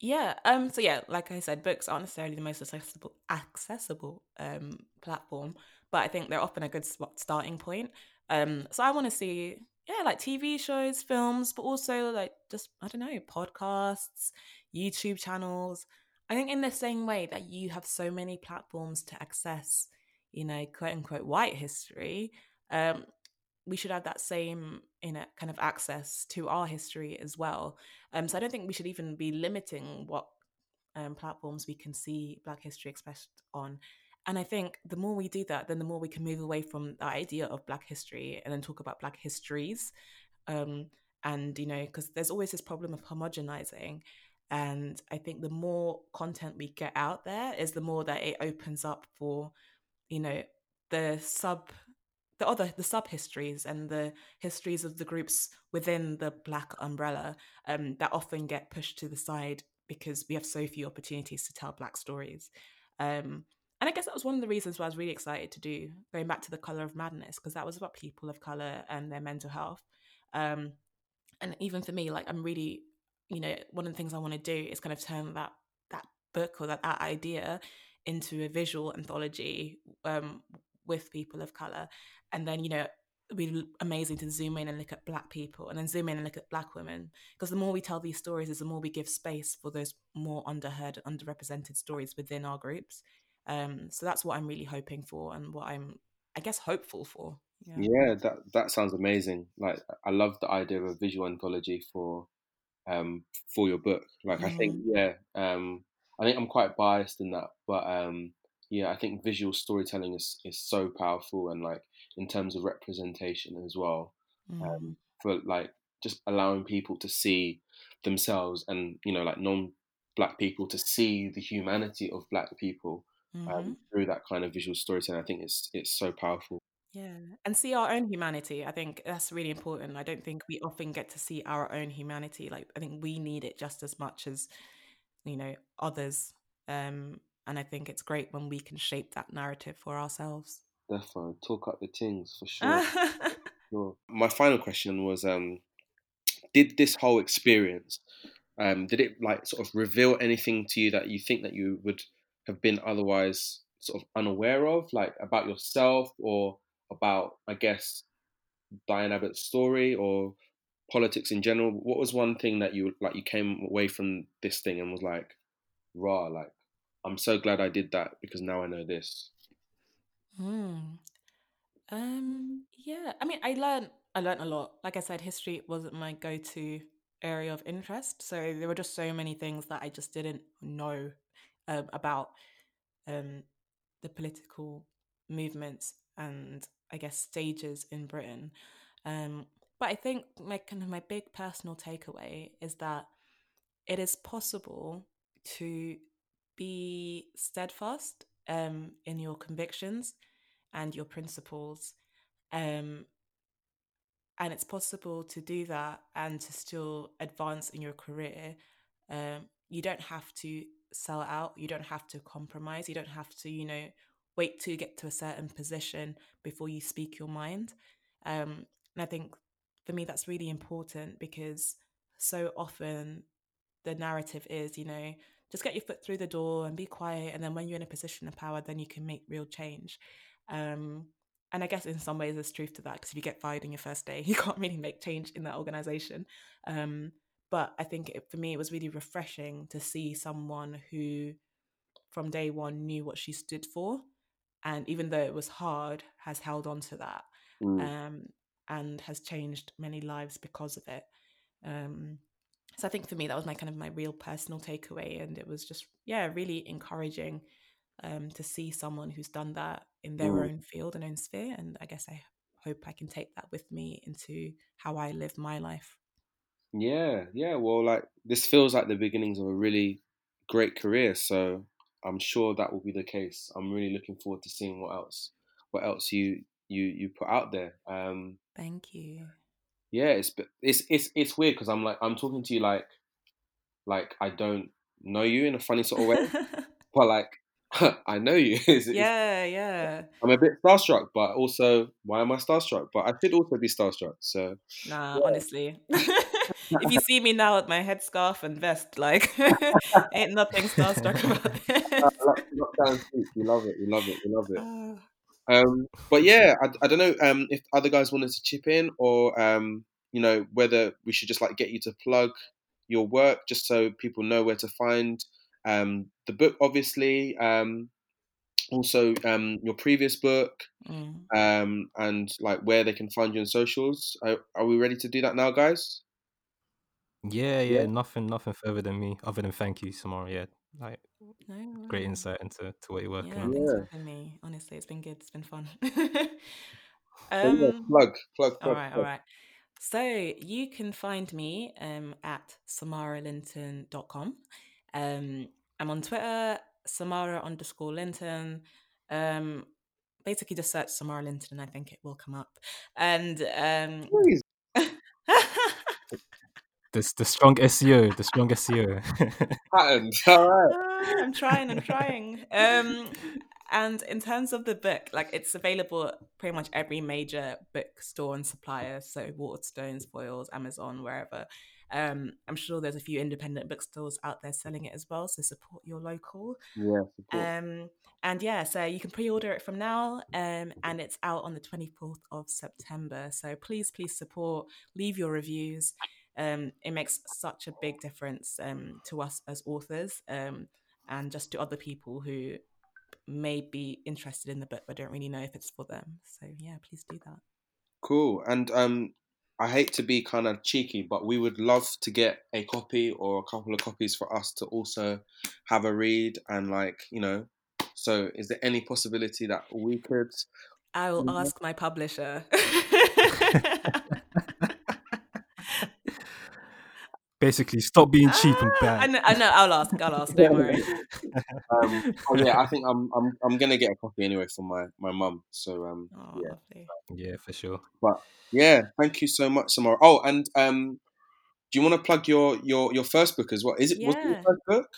Yeah. Um. So yeah, like I said, books aren't necessarily the most accessible accessible um platform, but I think they're often a good starting point. Um. So I want to see yeah, like TV shows, films, but also like just, I don't know, podcasts, YouTube channels. I think in the same way that you have so many platforms to access, you know, quote unquote white history, um, we should have that same you know kind of access to our history as well. Um, so I don't think we should even be limiting what um, platforms we can see Black history expressed on. And I think the more we do that, then the more we can move away from the idea of Black history and then talk about Black histories. Um, and, you know, because there's always this problem of homogenizing. And I think the more content we get out there is the more that it opens up for, you know, the sub the other the sub histories and the histories of the groups within the black umbrella um, that often get pushed to the side because we have so few opportunities to tell black stories um, and I guess that was one of the reasons why I was really excited to do going back to the color of madness because that was about people of color and their mental health. Um, and even for me, like I'm really, you know, one of the things I want to do is kind of turn that that book or that, that idea into a visual anthology um, with people of color, and then you know it'd be amazing to zoom in and look at black people and then zoom in and look at black women. Because the more we tell these stories is the more we give space for those more underheard underrepresented stories within our groups um, so that's what I'm really hoping for and what I'm, I guess, hopeful for. Yeah. yeah, that that sounds amazing. Like I love the idea of a visual anthology for um for your book. Like mm. I think mm-hmm. yeah, um I think I'm quite biased in that, but um yeah, I think visual storytelling is is so powerful and like in terms of representation as well. Um, mm. Um for like just allowing people to see themselves and you know like non black people to see the humanity of black people mm-hmm. um, through that kind of visual storytelling. I think it's it's so powerful. Yeah, and see our own humanity. I think that's really important. I don't think we often get to see our own humanity. Like I think we need it just as much as you know others. Um, and I think it's great when we can shape that narrative for ourselves. Definitely talk up the things for sure. sure. My final question was: um, Did this whole experience, um, did it like sort of reveal anything to you that you think that you would have been otherwise sort of unaware of, like about yourself or about, I guess, Diane Abbott's story or politics in general? What was one thing that you like you came away from this thing and was like, raw, like, I'm so glad I did that because now I know this. Hmm. Um. Yeah. I mean, I learned. I learned a lot. Like I said, history wasn't my go-to area of interest, so there were just so many things that I just didn't know um, about um, the political movements and I guess stages in Britain. Um, but I think my kind of my big personal takeaway is that it is possible to be steadfast um, in your convictions and your principles. Um, and it's possible to do that and to still advance in your career. Um, you don't have to sell out. You don't have to compromise. You don't have to, you know, wait to get to a certain position before you speak your mind. Um, and I think for me, that's really important because so often the narrative is, you know, just get your foot through the door and be quiet. And then when you're in a position of power, then you can make real change. Um, and I guess in some ways there's truth to that because if you get fired on your first day, you can't really make change in that organization. Um, but I think it, for me, it was really refreshing to see someone who, from day one, knew what she stood for, and even though it was hard, has held on to that, Mm. um, and has changed many lives because of it. Um, so I think for me, that was my kind of my real personal takeaway, and it was just yeah, really encouraging um, to see someone who's done that in their Mm. own field and own sphere, and I guess I hope I can take that with me into how I live my life. Yeah, yeah. Well, like this feels like the beginnings of a really great career, so I'm sure that will be the case. I'm really looking forward to seeing what else, what else you you you put out there. Um, Thank you. yeah, it's it's it's it's weird because I'm like I'm talking to you like like I don't know you in a funny sort of way, but like I know you. It's- it's- yeah, yeah. I'm a bit starstruck, but also why am I starstruck? But I should also be starstruck. So Nah, honestly. If you see me now with my headscarf and vest, like ain't nothing starstruck about it. uh, lock- lockdown suits, we love it, You love it, You love it. Ah. Um, but yeah, I, I don't know um, if other guys wanted to chip in or um, you know whether we should just like get you to plug your work just so people know where to find um, the book, obviously. Um, also, um, your previous book Mm. um, and like where they can find you on socials. Are, are we ready to do that now, guys? Yeah, Yeah. yeah, nothing, nothing further than me, other than thank you, Samara. Yeah, like No, great insight into to what you're working Yeah, on. Yeah. for me. Honestly, it's been good. It's been fun. Um, plug, plug, all plug. right, all plug. right. So you can find me um, at samaralinton.com. Um, I'm on Twitter, Samara underscore Linton. Um, basically, just search Samara Linton and I think it will come up. And um, Please. The the strong SEO, the strong SEO. Patterned. All right. Ah, I'm trying, I'm trying. Um, and in terms of the book, like it's available at pretty much every major bookstore and supplier, so Waterstones, Foyles, Amazon, wherever. Um, I'm sure there's a few independent bookstores out there selling it as well, so support your local. Yeah, support. Um, and yeah, so you can pre-order it from now, um, and it's out on the 24th of September. So please, please support, leave your reviews. Um, it makes such a big difference um, to us as authors, um, and just to other people who may be interested in the book but don't really know if it's for them. So yeah, please do that. Cool. And um, I hate to be kind of cheeky, but we would love to get a copy or a couple of copies for us to also have a read and like you know. So, is there any possibility that we could? I will Mhm. ask my publisher. Basically, stop being cheap and Ah, I bad. know, I know. I'll ask. I'll ask. Don't worry. Um, oh yeah, I think I'm I'm I'm gonna get a copy anyway for my my mum. So um, Oh, yeah. lovely. Yeah, for sure. But yeah, thank you so much, Samara. Oh, and um, do you want to plug your your your first book as well? Is it was it your Yeah. first book?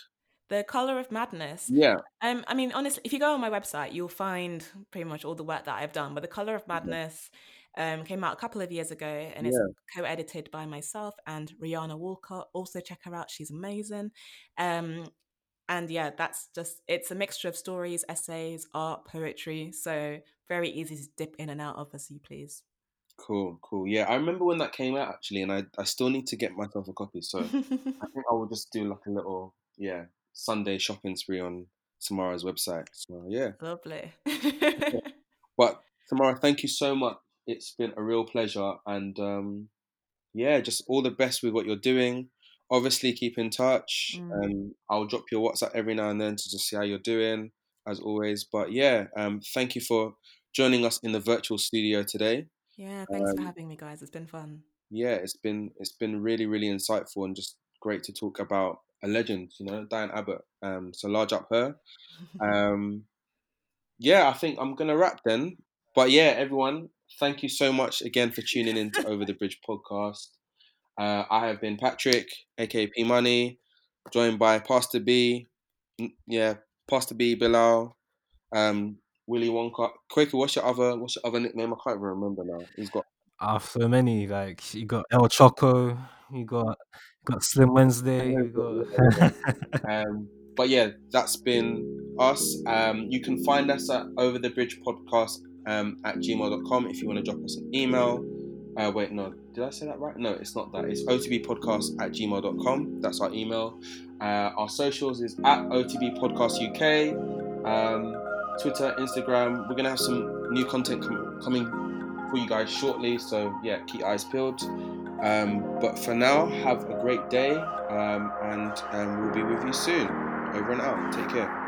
The Color of Madness. Yeah. Um, I mean, honestly, if you go on my website, you'll find pretty much all the work that I've done. But The Color of Madness um, came out a couple of years ago and it's co-edited by myself and Rianna Walcott. Also check her out; she's amazing. Um, and yeah, that's just it's a mixture of stories, essays, art, poetry. So very easy to dip in and out of as you please. Cool, cool. Yeah, I remember when that came out actually, and I I still need to get myself a copy. So I think I will just do like a little yeah Sunday shopping spree on Samara's website. So yeah, Lovely. but Samara, thank you so much. It's been a real pleasure, and um, yeah, just all the best with what you're doing. Obviously, keep in touch. Mm. Um, I'll drop your WhatsApp every now and then to just see how you're doing, as always. But yeah, um, thank you for joining us in the virtual studio today. yeah, thanks for Um, having me, guys. It's been fun. yeah, it's been it's been really really insightful and just great to talk about a legend, you know, Diane Abbott. Um, so large up her. Um, yeah, I think I'm gonna wrap then. But yeah, everyone, thank you so much again for tuning in to Over the Bridge podcast. Uh, I have been Patrick, aka P Money, joined by Pastor B, yeah, Pastor B, Bilal, um, Willy Wonka. Kwaku, what's your other what's your other nickname? I can't even remember now. He's got Ah, so many. Like you got El Choco, you got got Slim Wednesday, you got. Um, but yeah, that's been us. Um, you can find us at Over the Bridge Podcast um, at gmail.com if you want to drop us an email. Uh, wait, no, did I say that right? No, it's not that. It's otbpodcast at gmail.com. That's our email. Uh, our socials is at OTB Podcast UK, um, Twitter, Instagram. We're going to have some new content com- coming for you guys shortly. So, yeah, keep eyes peeled. Um, but for now, have a great day um, and um, we'll be with you soon. Over and out. Take care.